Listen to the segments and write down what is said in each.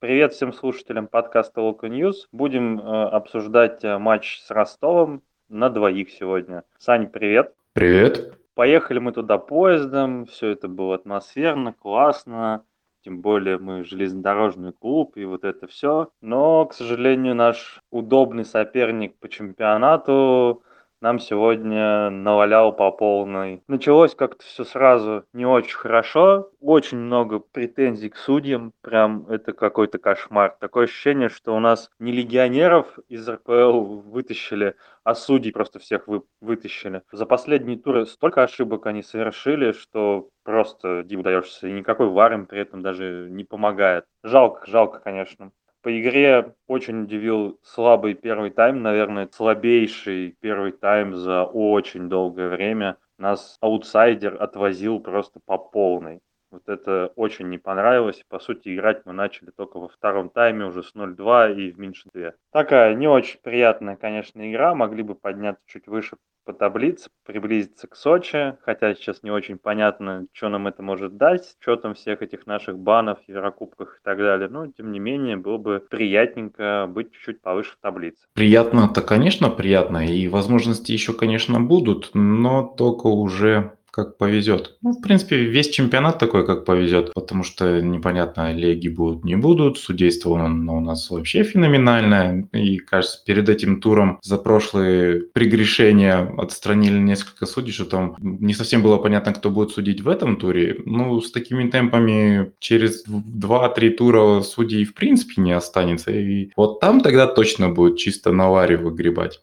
Привет всем слушателям подкаста Лока News. Будем э, обсуждать э, матч с Ростовом на двоих сегодня. Сань, привет. Привет. Поехали мы туда поездом, все это было атмосферно, классно. Тем более мы железнодорожный клуб и вот это все. Но, к сожалению, наш удобный соперник по чемпионату нам сегодня навалял по полной. Началось как-то все сразу не очень хорошо, очень много претензий к судьям, прям это какой-то кошмар. Такое ощущение, что у нас не легионеров из РПЛ вытащили, а судей просто всех вы, вытащили. За последние туры столько ошибок они совершили, что просто диву даешься, и никакой вар им при этом даже не помогает. Жалко, жалко, конечно. По игре очень удивил слабый первый тайм, наверное, слабейший первый тайм за очень долгое время. Нас аутсайдер отвозил просто по полной. Вот это очень не понравилось. По сути, играть мы начали только во втором тайме уже с 0-2 и в меньшинстве. Такая не очень приятная, конечно, игра. Могли бы подняться чуть выше по таблице, приблизиться к Сочи, хотя сейчас не очень понятно, что нам это может дать, с учетом всех этих наших банов, Еврокубках и так далее. Но, тем не менее, было бы приятненько быть чуть-чуть повыше в таблице. Приятно-то, конечно, приятно, и возможности еще, конечно, будут, но только уже как повезет. Ну, в принципе, весь чемпионат такой, как повезет, потому что непонятно, леги будут, не будут. Судейство у нас вообще феноменальное. И, кажется, перед этим туром за прошлые прегрешения отстранили несколько судей, что там не совсем было понятно, кто будет судить в этом туре. Ну, с такими темпами через 2-3 тура судей в принципе не останется. И вот там тогда точно будет чисто на варе выгребать.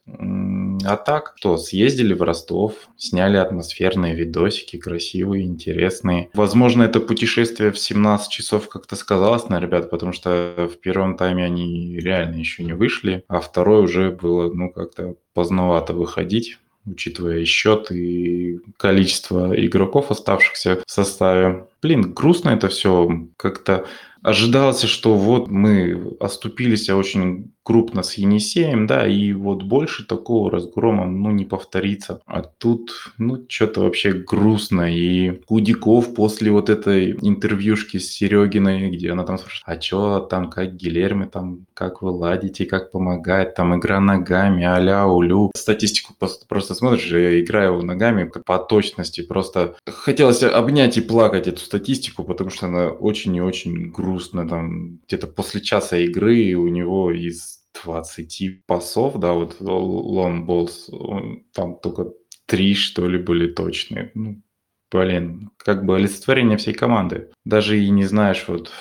А так, что, съездили в Ростов, сняли атмосферные видосики, красивые, интересные. Возможно, это путешествие в 17 часов как-то сказалось на ребят, потому что в первом тайме они реально еще не вышли, а второй уже было, ну, как-то поздновато выходить учитывая счет и количество игроков, оставшихся в составе. Блин, грустно это все. Как-то ожидалось, что вот мы оступились очень крупно с Енисеем, да, и вот больше такого разгрома, ну, не повторится. А тут, ну, что-то вообще грустно. И Кудиков после вот этой интервьюшки с Серегиной, где она там спрашивает, а что там, как Гилерми, там, как вы ладите, как помогает, там, игра ногами, аля, улю. Статистику просто, смотришь, я играю его ногами по точности, просто хотелось обнять и плакать эту статистику, потому что она очень и очень грустная, там, где-то после часа игры у него из 20 пасов, да, вот long balls, там только три, что ли, были точные. Ну, блин, как бы олицетворение всей команды. Даже и не знаешь, вот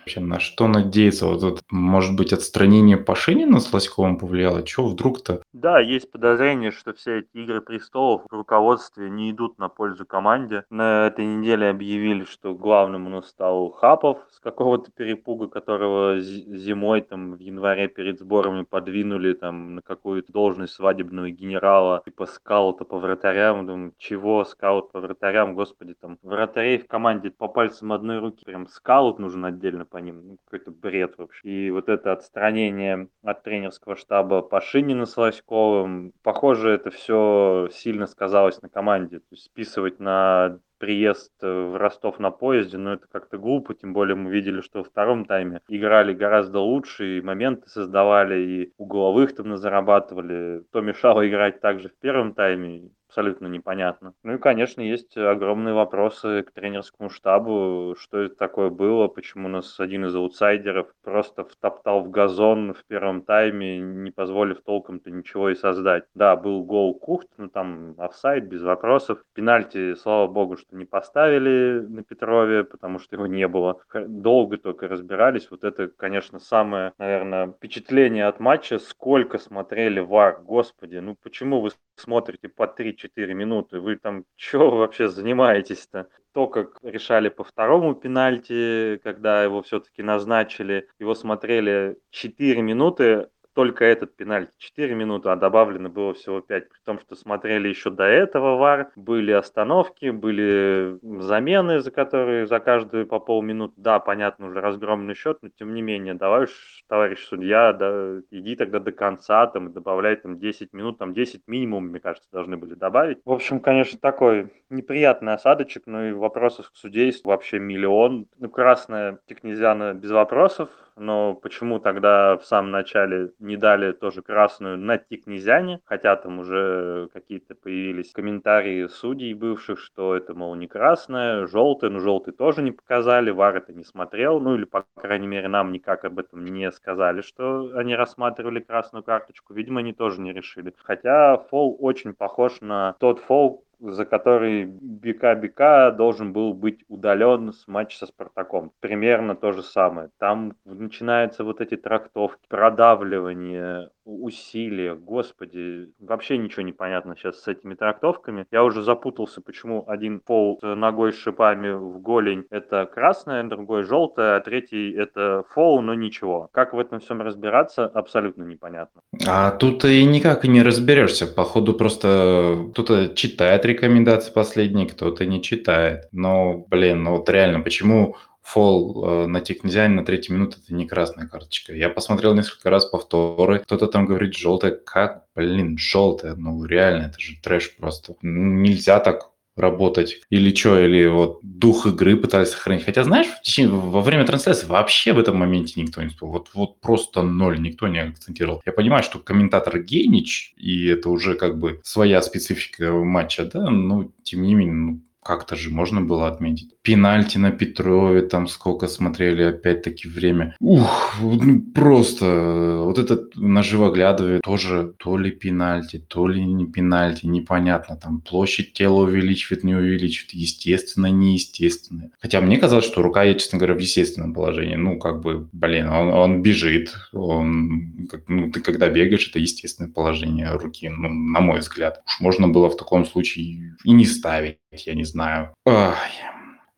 вообще на что надеяться? Вот, вот может быть, отстранение Пашинина с Лоськовым повлияло? Чего вдруг-то? Да, есть подозрение, что все эти игры престолов в руководстве не идут на пользу команде. На этой неделе объявили, что главным у нас стал Хапов с какого-то перепуга, которого зимой, там, в январе перед сборами подвинули там на какую-то должность свадебного генерала, типа скаута по вратарям. Думаю, чего скаут по вратарям? Господи, там, вратарей в команде по пальцам одной руки. Прям скаут нужен отдельно по ним. Ну, какой-то бред вообще. И вот это отстранение от тренерского штаба Пашинина с Лоськовым, похоже, это все сильно сказалось на команде. То есть списывать на приезд в Ростов на поезде, но это как-то глупо, тем более мы видели, что во втором тайме играли гораздо лучше, и моменты создавали, и угловых там зарабатывали, то мешало играть также в первом тайме, абсолютно непонятно. Ну и, конечно, есть огромные вопросы к тренерскому штабу, что это такое было, почему у нас один из аутсайдеров просто втоптал в газон в первом тайме, не позволив толком-то ничего и создать. Да, был гол Кухт, ну там офсайд, без вопросов. Пенальти, слава богу, что не поставили на Петрове, потому что его не было. Долго только разбирались. Вот это, конечно, самое, наверное, впечатление от матча. Сколько смотрели ВАР, господи, ну почему вы смотрите по 3-4 минуты, вы там что вообще занимаетесь-то? То, как решали по второму пенальти, когда его все-таки назначили, его смотрели 4 минуты, только этот пенальти. 4 минуты, а добавлено было всего 5, при том, что смотрели еще до этого ВАР, были остановки, были замены, за которые за каждую по полминуты, да, понятно, уже разгромный счет, но тем не менее, давай уж, товарищ судья, да, иди тогда до конца, там, добавляй там 10 минут, там 10 минимум, мне кажется, должны были добавить. В общем, конечно, такой неприятный осадочек, но и вопросов к судейству вообще миллион. Ну, красная Тикнезиана без вопросов, но почему тогда в самом начале не дали тоже красную на Тикнезяне, хотя там уже какие-то появились комментарии судей бывших, что это, мол, не красная, желтая, но желтый тоже не показали, Вар это не смотрел, ну или, по крайней мере, нам никак об этом не сказали, что они рассматривали красную карточку, видимо, они тоже не решили. Хотя фол очень похож на тот фол, за который Бика-Бика должен был быть удален с матча со Спартаком. Примерно то же самое. Там начинаются вот эти трактовки, продавливание, усилия. Господи, вообще ничего не понятно сейчас с этими трактовками. Я уже запутался, почему один пол с ногой с шипами в голень это красное, другой желтое, а третий это фол, но ничего. Как в этом всем разбираться, абсолютно непонятно. А тут и никак и не разберешься. Походу просто кто-то читает рекомендации последние, кто-то не читает. Но, блин, ну вот реально, почему фол э, на Тикнезиане на третьей минуте это не красная карточка. Я посмотрел несколько раз повторы, кто-то там говорит желтая, как, блин, желтая, ну реально, это же трэш просто. Нельзя так работать или что, или вот дух игры пытались сохранить. Хотя, знаешь, во время трансляции вообще в этом моменте никто не успел. Вот, вот просто ноль, никто не акцентировал. Я понимаю, что комментатор генич, и это уже как бы своя специфика матча, да, но тем не менее, ну, как-то же можно было отметить. Пенальти на Петрове, там сколько смотрели, опять-таки время. Ух, ну просто вот этот на живоглядове тоже то ли пенальти, то ли не пенальти, непонятно. Там площадь тела увеличивает, не увеличивает, естественно, неестественно. Хотя мне казалось, что рука, я, честно говоря, в естественном положении. Ну, как бы, блин, он, он бежит, он, ну, ты когда бегаешь, это естественное положение руки, ну, на мой взгляд. Уж можно было в таком случае и не ставить я не знаю. Ой.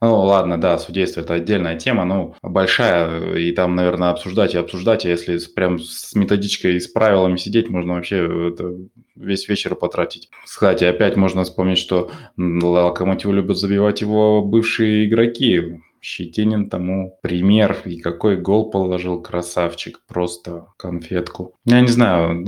Ну ладно, да, судейство это отдельная тема, ну большая, и там, наверное, обсуждать и обсуждать, а если прям с методичкой и с правилами сидеть, можно вообще это весь вечер потратить. Кстати, опять можно вспомнить, что Локомотив любят забивать его бывшие игроки. Щетинин тому пример. И какой гол положил красавчик. Просто конфетку. Я не знаю,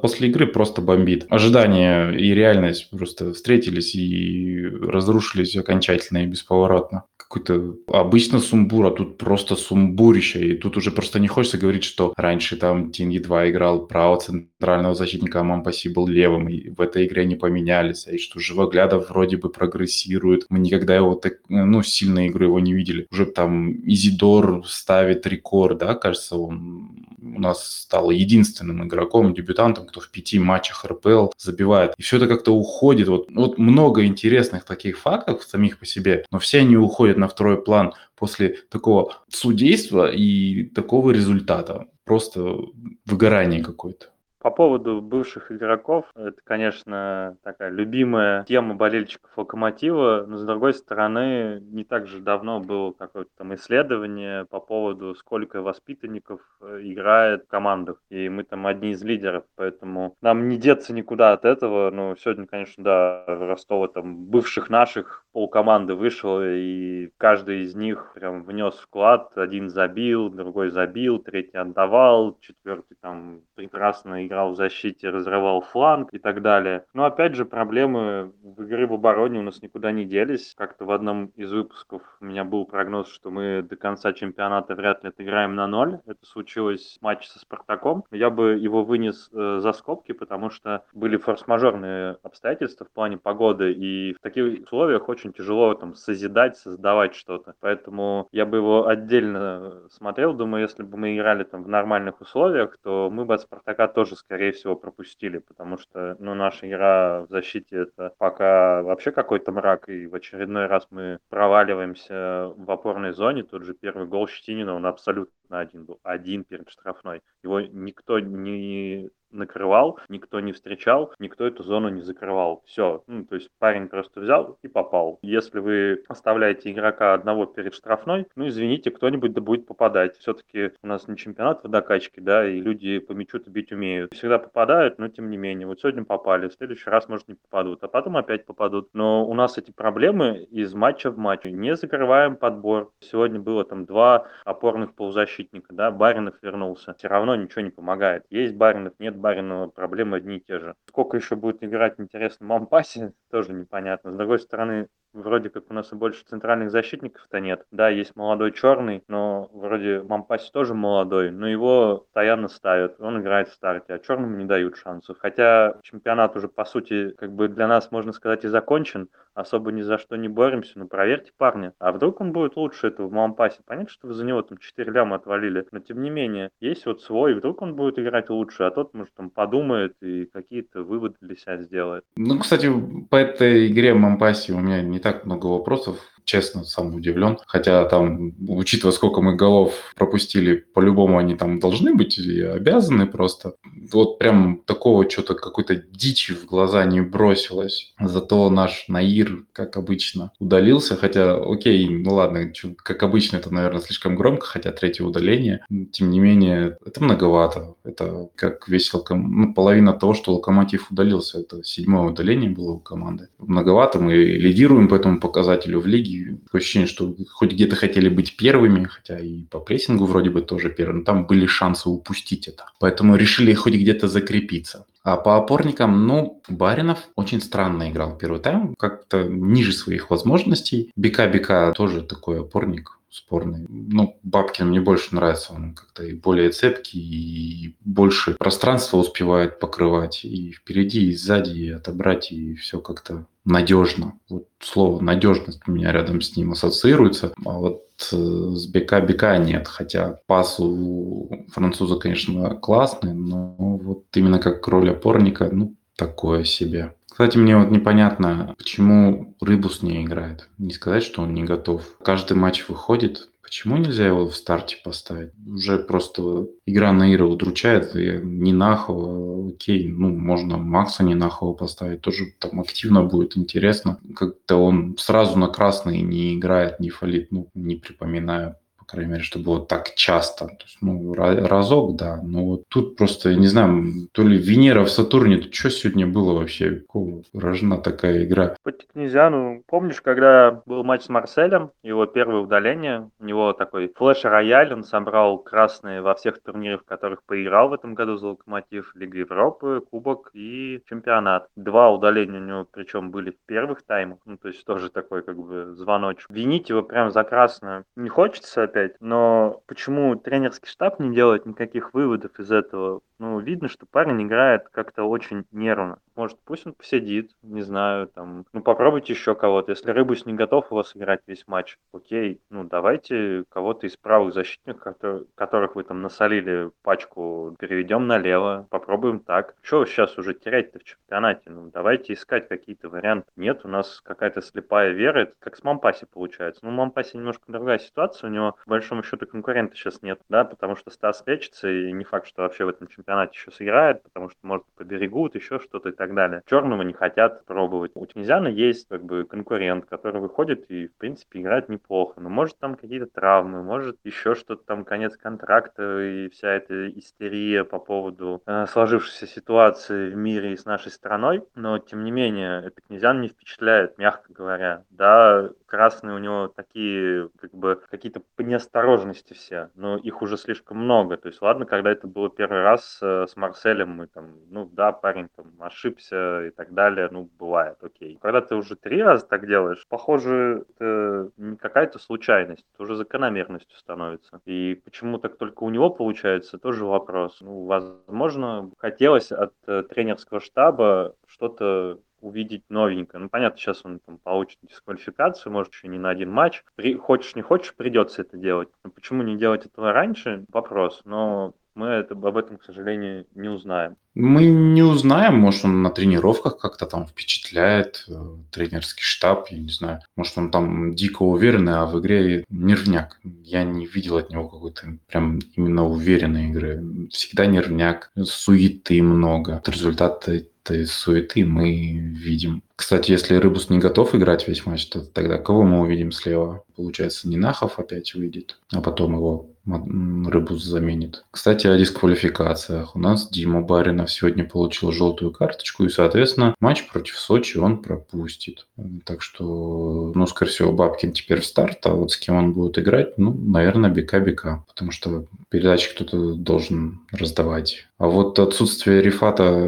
после игры просто бомбит. Ожидания и реальность просто встретились и разрушились окончательно и бесповоротно какой-то обычно сумбур, а тут просто сумбурище. И тут уже просто не хочется говорить, что раньше там Тин едва играл право центрального защитника, а Мампаси был левым, и в этой игре не поменялись, и что Живоглядов вроде бы прогрессирует. Мы никогда его так, ну, сильной игры его не видели. Уже там Изидор ставит рекорд, да, кажется, он у нас стал единственным игроком, дебютантом, кто в пяти матчах РПЛ забивает. И все это как-то уходит. Вот, вот много интересных таких фактов самих по себе, но все они уходят на второй план после такого судейства и такого результата. Просто выгорание какое-то. По поводу бывших игроков, это, конечно, такая любимая тема болельщиков Локомотива, но, с другой стороны, не так же давно было какое-то там исследование по поводу, сколько воспитанников э, играет в командах, и мы там одни из лидеров, поэтому нам не деться никуда от этого, но сегодня, конечно, да, Ростова там бывших наших полкоманды вышло, и каждый из них прям внес вклад, один забил, другой забил, третий отдавал, четвертый там прекрасно играл играл в защите, разрывал фланг и так далее. Но опять же, проблемы в игры в обороне у нас никуда не делись. Как-то в одном из выпусков у меня был прогноз, что мы до конца чемпионата вряд ли отыграем на ноль. Это случилось в матче со Спартаком. Я бы его вынес э, за скобки, потому что были форс-мажорные обстоятельства в плане погоды, и в таких условиях очень тяжело там созидать, создавать что-то. Поэтому я бы его отдельно смотрел. Думаю, если бы мы играли там в нормальных условиях, то мы бы от Спартака тоже скорее всего, пропустили, потому что, ну, наша игра в защите это пока вообще какой-то мрак, и в очередной раз мы проваливаемся в опорной зоне. Тот же первый гол Щетинина, он абсолютно один был, один перед штрафной. Его никто не накрывал, никто не встречал, никто эту зону не закрывал. Все, ну, то есть парень просто взял и попал. Если вы оставляете игрока одного перед штрафной, ну, извините, кто-нибудь да будет попадать. Все-таки у нас не чемпионат водокачки, да, и люди по мячу-то бить умеют. Всегда попадают, но тем не менее. Вот сегодня попали, в следующий раз, может, не попадут, а потом опять попадут. Но у нас эти проблемы из матча в матч. Не закрываем подбор. Сегодня было там два опорных полузащитника, да, Баринов вернулся. Все равно ничего не помогает. Есть Баринов, нет Баринова проблемы одни и те же. Сколько еще будет играть интересно Мампаси, тоже непонятно. С другой стороны, вроде как у нас и больше центральных защитников-то нет. Да, есть молодой черный, но вроде Мампаси тоже молодой, но его постоянно ставят, он играет в старте, а черному не дают шансов. Хотя чемпионат уже, по сути, как бы для нас, можно сказать, и закончен, особо ни за что не боремся, но проверьте парня. А вдруг он будет лучше этого в Мампасе? Понятно, что вы за него там 4 ляма отвалили, но тем не менее, есть вот свой, вдруг он будет играть лучше, а тот, может, там подумает и какие-то выводы для себя сделает. Ну, кстати, по этой игре в Мампасе у меня не так много вопросов честно, сам удивлен. Хотя там, учитывая, сколько мы голов пропустили, по-любому они там должны быть и обязаны просто. Вот прям такого что-то, какой-то дичи в глаза не бросилось. Зато наш Наир, как обычно, удалился. Хотя, окей, ну ладно, как обычно, это, наверное, слишком громко, хотя третье удаление. Тем не менее, это многовато. Это как весь локом... ну, половина того, что Локомотив удалился. Это седьмое удаление было у команды. Многовато. Мы лидируем по этому показателю в лиге ощущение, что хоть где-то хотели быть первыми, хотя и по прессингу вроде бы тоже первыми, но там были шансы упустить это. Поэтому решили хоть где-то закрепиться. А по опорникам, ну, Баринов очень странно играл первый тайм, как-то ниже своих возможностей. Бика-Бика тоже такой опорник, спорный. Ну, Бабкин мне больше нравится, он как-то и более цепкий, и больше пространства успевает покрывать, и впереди, и сзади, и отобрать, и все как-то надежно. Вот слово надежность у меня рядом с ним ассоциируется, а вот э, с БК БК нет, хотя пас у француза, конечно, классный, но вот именно как роль опорника, ну, такое себе. Кстати, мне вот непонятно, почему Рыбус не играет. Не сказать, что он не готов. Каждый матч выходит, Почему нельзя его в старте поставить? Уже просто игра Наира удручает. И Нинахова, окей, ну, можно Макса Нинахова поставить. Тоже там активно будет интересно. Как-то он сразу на красный не играет, не фалит. Ну, не припоминаю по крайней мере, чтобы вот так часто. То есть, ну, разок, да, но вот тут просто, я не знаю, то ли Венера в Сатурне, тут что сегодня было вообще? Какого рожна такая игра? По Князяну, помнишь, когда был матч с Марселем, его первое удаление, у него такой флеш-рояль, он собрал красные во всех турнирах, в которых поиграл в этом году за Локомотив, Лига Европы, Кубок и чемпионат. Два удаления у него, причем были в первых таймах, ну, то есть тоже такой как бы звоночек. Винить его прям за красное не хочется, опять. Но почему тренерский штаб не делает никаких выводов из этого? Ну, видно, что парень играет как-то очень нервно. Может, пусть он посидит, не знаю, там, ну, попробуйте еще кого-то. Если Рыбус не готов у вас играть весь матч, окей, ну, давайте кого-то из правых защитников, которых вы там насолили пачку, переведем налево, попробуем так. Что сейчас уже терять-то в чемпионате? Ну, давайте искать какие-то варианты. Нет, у нас какая-то слепая вера, это как с Мампаси получается. Ну, Мампаси немножко другая ситуация, у него по большому счету конкурента сейчас нет, да, потому что Стас лечится, и не факт, что вообще в этом чемпионате еще сыграет, потому что, может, поберегут, еще что-то и так далее. Черного не хотят пробовать. У Тинизяна есть как бы конкурент, который выходит и, в принципе, играет неплохо, но может там какие-то травмы, может еще что-то там, конец контракта и вся эта истерия по поводу э, сложившейся ситуации в мире и с нашей страной, но, тем не менее, Петнезян не впечатляет, мягко говоря. Да, красные у него такие, как бы, какие-то неосторожности все, но их уже слишком много. То есть, ладно, когда это было первый раз э, с Марселем, мы там, ну да, парень там ошибся и так далее, ну, бывает, окей. Когда ты уже три раза так делаешь, похоже, это не какая-то случайность, это уже закономерностью становится. И почему так только у него получается, тоже вопрос. Ну, возможно, хотелось от э, тренерского штаба что-то увидеть новенькое. Ну, понятно, сейчас он там получит дисквалификацию, может, еще не на один матч. При, хочешь, не хочешь, придется это делать. Но почему не делать этого раньше? Вопрос. Но мы это, об этом, к сожалению, не узнаем. Мы не узнаем, может, он на тренировках как-то там впечатляет, э, тренерский штаб, я не знаю. Может, он там дико уверенный, а в игре нервняк. Я не видел от него какой-то прям именно уверенной игры. Всегда нервняк, суеты много. Результат этой суеты мы видим. Кстати, если Рыбус не готов играть весь матч, то тогда кого мы увидим слева? Получается, Нинахов опять выйдет, а потом его Рыбус заменит. Кстати, о дисквалификациях. У нас Дима Баринов сегодня получил желтую карточку, и, соответственно, матч против Сочи он пропустит. Так что, ну, скорее всего, Бабкин теперь в старт, а вот с кем он будет играть, ну, наверное, Бека-Бека, потому что передачи кто-то должен раздавать. А вот отсутствие Рифата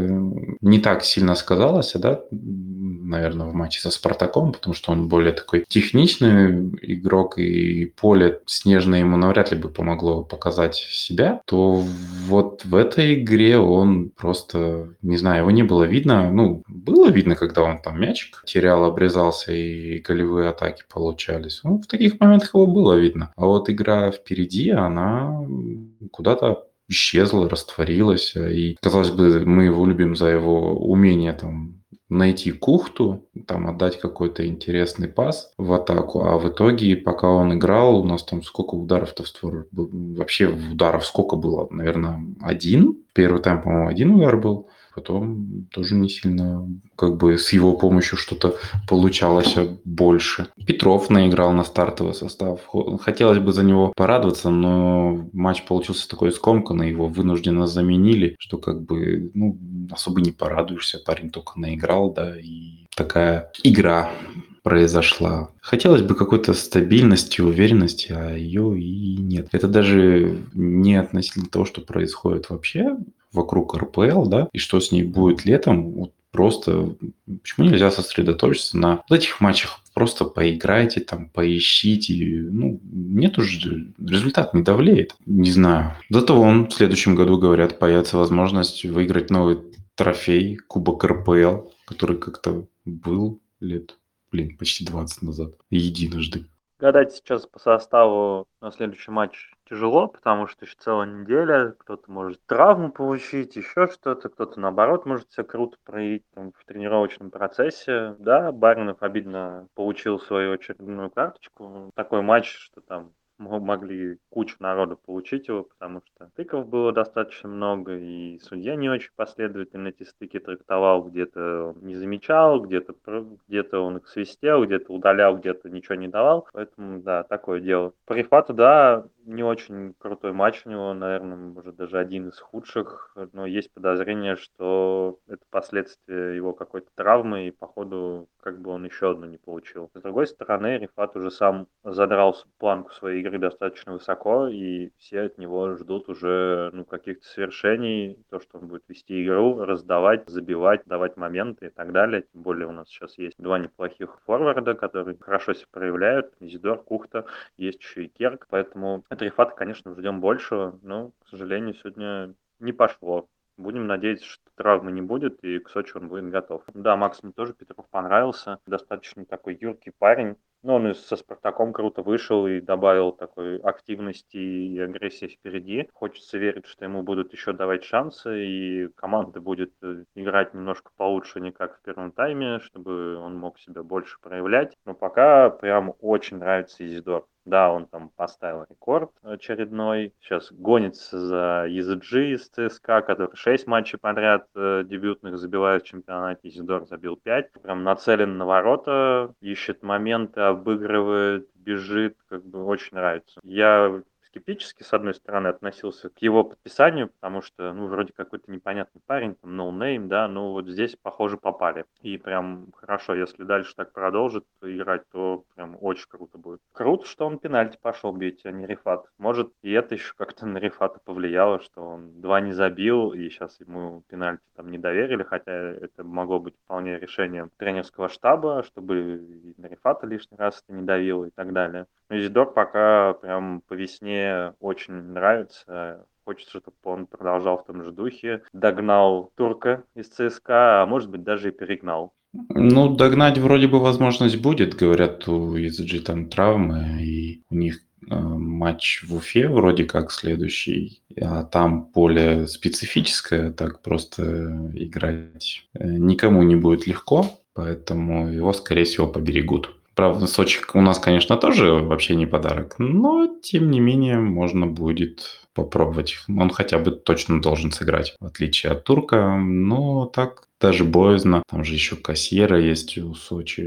не так сильно сказалось, да, наверное, в матче со Спартаком, потому что он более такой техничный игрок, и поле снежное ему навряд ли бы помогло показать себя, то вот в этой игре он просто, не знаю, его не было видно. Ну, было видно, когда он там мячик терял, обрезался и голевые атаки получались. Ну, в таких моментах его было видно. А вот игра впереди, она куда-то исчезла, растворилась. И, казалось бы, мы его любим за его умение там найти кухту, там отдать какой-то интересный пас в атаку, а в итоге, пока он играл, у нас там сколько ударов-то в створ, вообще ударов сколько было? Наверное, один. Первый тайм, по-моему, один удар был потом тоже не сильно как бы с его помощью что-то получалось больше. Петров наиграл на стартовый состав. Хотелось бы за него порадоваться, но матч получился такой скомканный, его вынужденно заменили, что как бы ну, особо не порадуешься. Парень только наиграл, да, и такая игра произошла. Хотелось бы какой-то стабильности, уверенности, а ее и нет. Это даже не относительно того, что происходит вообще вокруг РПЛ, да, и что с ней будет летом, вот просто почему нельзя сосредоточиться на вот этих матчах? Просто поиграйте, там, поищите. Ну, нет уже, результат не давлеет. Не знаю. Зато он в следующем году, говорят, появится возможность выиграть новый трофей, Кубок РПЛ, который как-то был лет блин, почти 20 назад, единожды. Гадать сейчас по составу на следующий матч тяжело, потому что еще целая неделя, кто-то может травму получить, еще что-то, кто-то наоборот может себя круто проявить там, в тренировочном процессе. Да, Баринов обидно получил свою очередную карточку. Такой матч, что там могли кучу народу получить его, потому что стыков было достаточно много, и судья не очень последовательно эти стыки трактовал, где-то не замечал, где-то где он их свистел, где-то удалял, где-то ничего не давал. Поэтому, да, такое дело. По Рифату, да, не очень крутой матч у него, наверное, может даже один из худших, но есть подозрение, что это последствия его какой-то травмы, и походу как бы он еще одну не получил. С другой стороны, Рифат уже сам задрал планку своей игры достаточно высоко, и все от него ждут уже ну, каких-то свершений, то, что он будет вести игру, раздавать, забивать, давать моменты и так далее. Тем более у нас сейчас есть два неплохих форварда, которые хорошо себя проявляют. Изидор, Кухта, есть еще и Керк, поэтому от Рифата, конечно, ждем большего, но, к сожалению, сегодня не пошло. Будем надеяться, что травмы не будет, и к Сочи он будет готов. Да, Максиму тоже Петров понравился. Достаточно такой юркий парень. Но он со Спартаком круто вышел и добавил такой активности и агрессии впереди. Хочется верить, что ему будут еще давать шансы, и команда будет э, играть немножко получше, не как в первом тайме, чтобы он мог себя больше проявлять. Но пока прям очень нравится Изидор. Да, он там поставил рекорд очередной. Сейчас гонится за EZG из ЦСКА, который 6 матчей подряд э, дебютных забивает в чемпионате. Изидор забил 5. Прям нацелен на ворота, ищет моменты, обыгрывает, бежит. Как бы очень нравится. Я скептически, с одной стороны, относился к его подписанию, потому что, ну, вроде какой-то непонятный парень, там, no name, да, но вот здесь, похоже, попали. И прям хорошо, если дальше так продолжит играть, то прям очень круто будет. Круто, что он пенальти пошел бить, а не Рифат. Может, и это еще как-то на Рифата повлияло, что он два не забил, и сейчас ему пенальти там не доверили, хотя это могло быть вполне решением тренерского штаба, чтобы и на Рифата лишний раз это не давило и так далее. Но Изидор пока прям по весне очень нравится. Хочется, чтобы он продолжал в том же духе. Догнал Турка из ЦСКА, а может быть даже и перегнал. Ну, догнать вроде бы возможность будет. Говорят, у ESG там травмы, и у них э, матч в Уфе вроде как следующий, а там поле специфическое, так просто играть э, никому не будет легко, поэтому его, скорее всего, поберегут. Правда, Сочи у нас, конечно, тоже вообще не подарок, но, тем не менее, можно будет попробовать. Он хотя бы точно должен сыграть, в отличие от Турка. Но так даже боязно. Там же еще кассира есть у Сочи.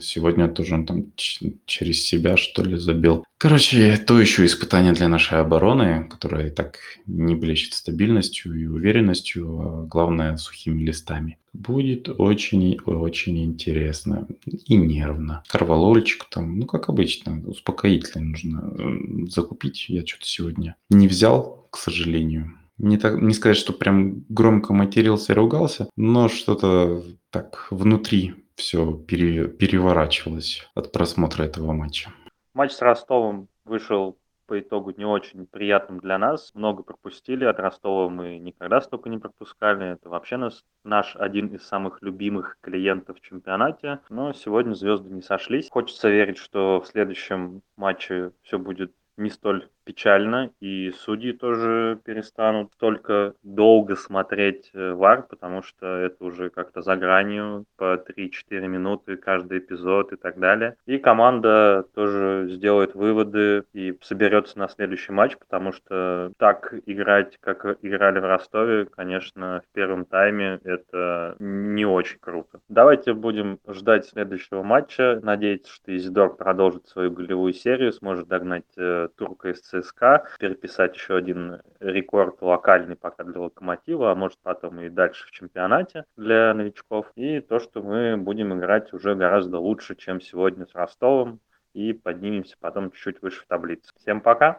Сегодня тоже он там через себя, что ли, забил. Короче, то еще испытание для нашей обороны, которая и так не блещет стабильностью и уверенностью, а главное, сухими листами. Будет очень-очень интересно и нервно. Карвалольчик там, ну, как обычно, успокоительно нужно закупить. Я что-то сегодня не взял, к сожалению не, так, не сказать, что прям громко матерился и ругался, но что-то так внутри все пере, переворачивалось от просмотра этого матча. Матч с Ростовом вышел по итогу не очень приятным для нас. Много пропустили. От Ростова мы никогда столько не пропускали. Это вообще нас, наш один из самых любимых клиентов в чемпионате. Но сегодня звезды не сошлись. Хочется верить, что в следующем матче все будет не столь печально, и судьи тоже перестанут только долго смотреть э, вар, потому что это уже как-то за гранью по 3-4 минуты каждый эпизод и так далее. И команда тоже сделает выводы и соберется на следующий матч, потому что так играть, как играли в Ростове, конечно, в первом тайме это не очень круто. Давайте будем ждать следующего матча. Надеяться, что Изидор продолжит свою голевую серию, сможет догнать э, Турка из ЦСКА, переписать еще один рекорд локальный пока для Локомотива, а может потом и дальше в чемпионате для новичков. И то, что мы будем играть уже гораздо лучше, чем сегодня с Ростовом и поднимемся потом чуть-чуть выше в таблице. Всем пока!